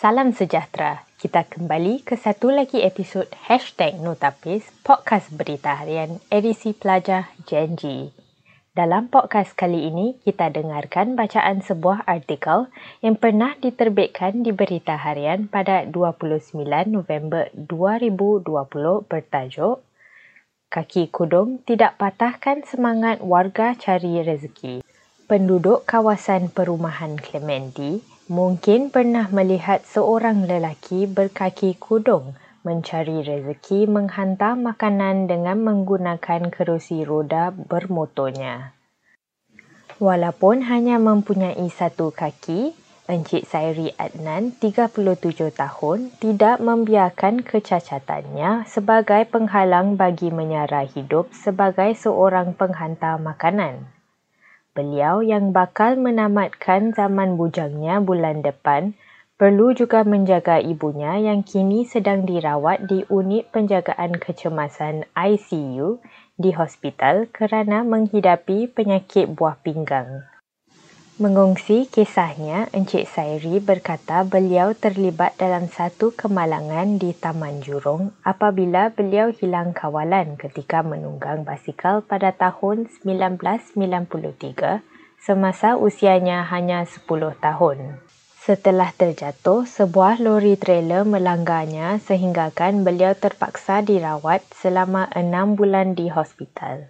Salam sejahtera. Kita kembali ke satu lagi episod Hashtag Notapis Podcast Berita Harian edisi pelajar Gen. Dalam podcast kali ini, kita dengarkan bacaan sebuah artikel yang pernah diterbitkan di Berita Harian pada 29 November 2020 bertajuk Kaki Kudung Tidak Patahkan Semangat Warga Cari Rezeki. Penduduk kawasan perumahan Clementi Mungkin pernah melihat seorang lelaki berkaki kudung mencari rezeki menghantar makanan dengan menggunakan kerusi roda bermotornya. Walaupun hanya mempunyai satu kaki, Encik Sairi Adnan, 37 tahun, tidak membiarkan kecacatannya sebagai penghalang bagi menyara hidup sebagai seorang penghantar makanan. Beliau yang bakal menamatkan zaman bujangnya bulan depan perlu juga menjaga ibunya yang kini sedang dirawat di unit penjagaan kecemasan ICU di hospital kerana menghidapi penyakit buah pinggang. Mengongsi kisahnya, Encik Sairi berkata beliau terlibat dalam satu kemalangan di Taman Jurong apabila beliau hilang kawalan ketika menunggang basikal pada tahun 1993 semasa usianya hanya 10 tahun. Setelah terjatuh, sebuah lori trailer melanggarnya sehinggakan beliau terpaksa dirawat selama enam bulan di hospital.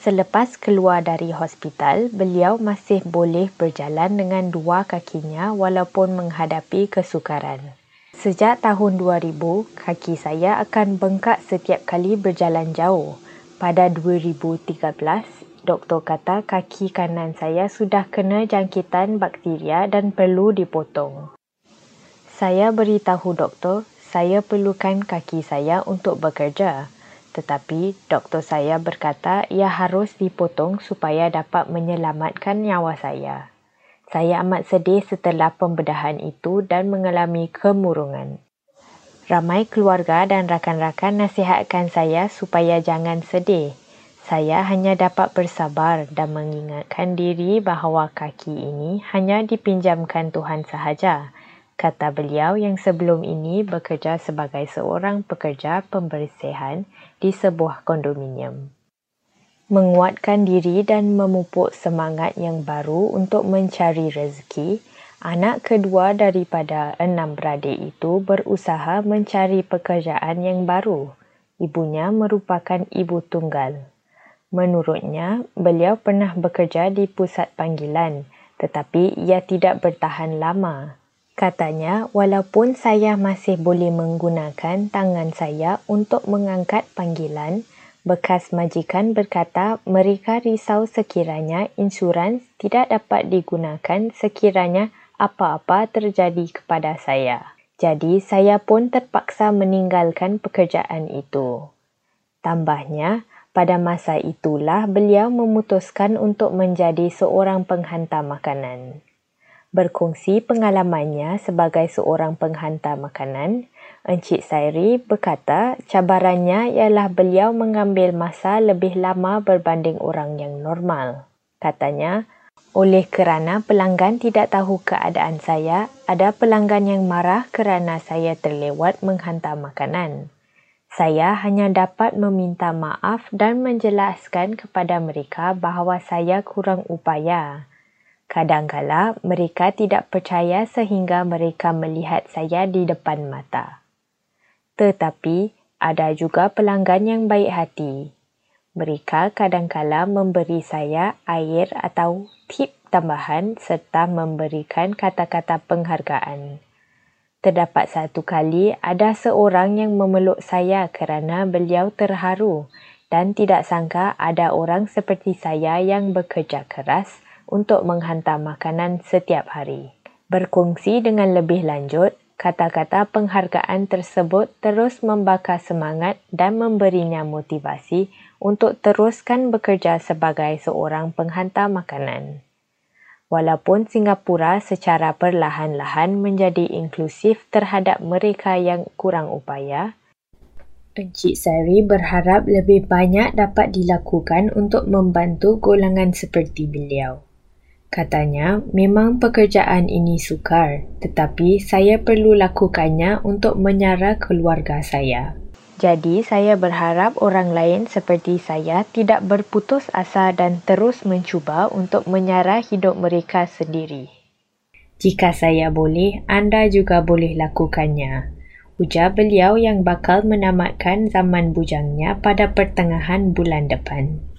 Selepas keluar dari hospital, beliau masih boleh berjalan dengan dua kakinya walaupun menghadapi kesukaran. Sejak tahun 2000, kaki saya akan bengkak setiap kali berjalan jauh. Pada 2013, doktor kata kaki kanan saya sudah kena jangkitan bakteria dan perlu dipotong. Saya beritahu doktor, saya perlukan kaki saya untuk bekerja. Tetapi doktor saya berkata ia harus dipotong supaya dapat menyelamatkan nyawa saya. Saya amat sedih setelah pembedahan itu dan mengalami kemurungan. Ramai keluarga dan rakan-rakan nasihatkan saya supaya jangan sedih. Saya hanya dapat bersabar dan mengingatkan diri bahawa kaki ini hanya dipinjamkan Tuhan sahaja kata beliau yang sebelum ini bekerja sebagai seorang pekerja pembersihan di sebuah kondominium. Menguatkan diri dan memupuk semangat yang baru untuk mencari rezeki, anak kedua daripada enam beradik itu berusaha mencari pekerjaan yang baru. Ibunya merupakan ibu tunggal. Menurutnya, beliau pernah bekerja di pusat panggilan tetapi ia tidak bertahan lama. Katanya, walaupun saya masih boleh menggunakan tangan saya untuk mengangkat panggilan, bekas majikan berkata mereka risau sekiranya insurans tidak dapat digunakan sekiranya apa-apa terjadi kepada saya. Jadi, saya pun terpaksa meninggalkan pekerjaan itu. Tambahnya, pada masa itulah beliau memutuskan untuk menjadi seorang penghantar makanan berkongsi pengalamannya sebagai seorang penghantar makanan, Encik Sairi berkata cabarannya ialah beliau mengambil masa lebih lama berbanding orang yang normal. Katanya, oleh kerana pelanggan tidak tahu keadaan saya, ada pelanggan yang marah kerana saya terlewat menghantar makanan. Saya hanya dapat meminta maaf dan menjelaskan kepada mereka bahawa saya kurang upaya. Kadangkala mereka tidak percaya sehingga mereka melihat saya di depan mata. Tetapi ada juga pelanggan yang baik hati. Mereka kadangkala memberi saya air atau tip tambahan serta memberikan kata-kata penghargaan. Terdapat satu kali ada seorang yang memeluk saya kerana beliau terharu dan tidak sangka ada orang seperti saya yang bekerja keras untuk menghantar makanan setiap hari. Berkongsi dengan lebih lanjut, kata-kata penghargaan tersebut terus membakar semangat dan memberinya motivasi untuk teruskan bekerja sebagai seorang penghantar makanan. Walaupun Singapura secara perlahan-lahan menjadi inklusif terhadap mereka yang kurang upaya, Encik Sari berharap lebih banyak dapat dilakukan untuk membantu golongan seperti beliau. Katanya, memang pekerjaan ini sukar, tetapi saya perlu lakukannya untuk menyara keluarga saya. Jadi, saya berharap orang lain seperti saya tidak berputus asa dan terus mencuba untuk menyara hidup mereka sendiri. Jika saya boleh, anda juga boleh lakukannya. Ujar beliau yang bakal menamatkan zaman bujangnya pada pertengahan bulan depan.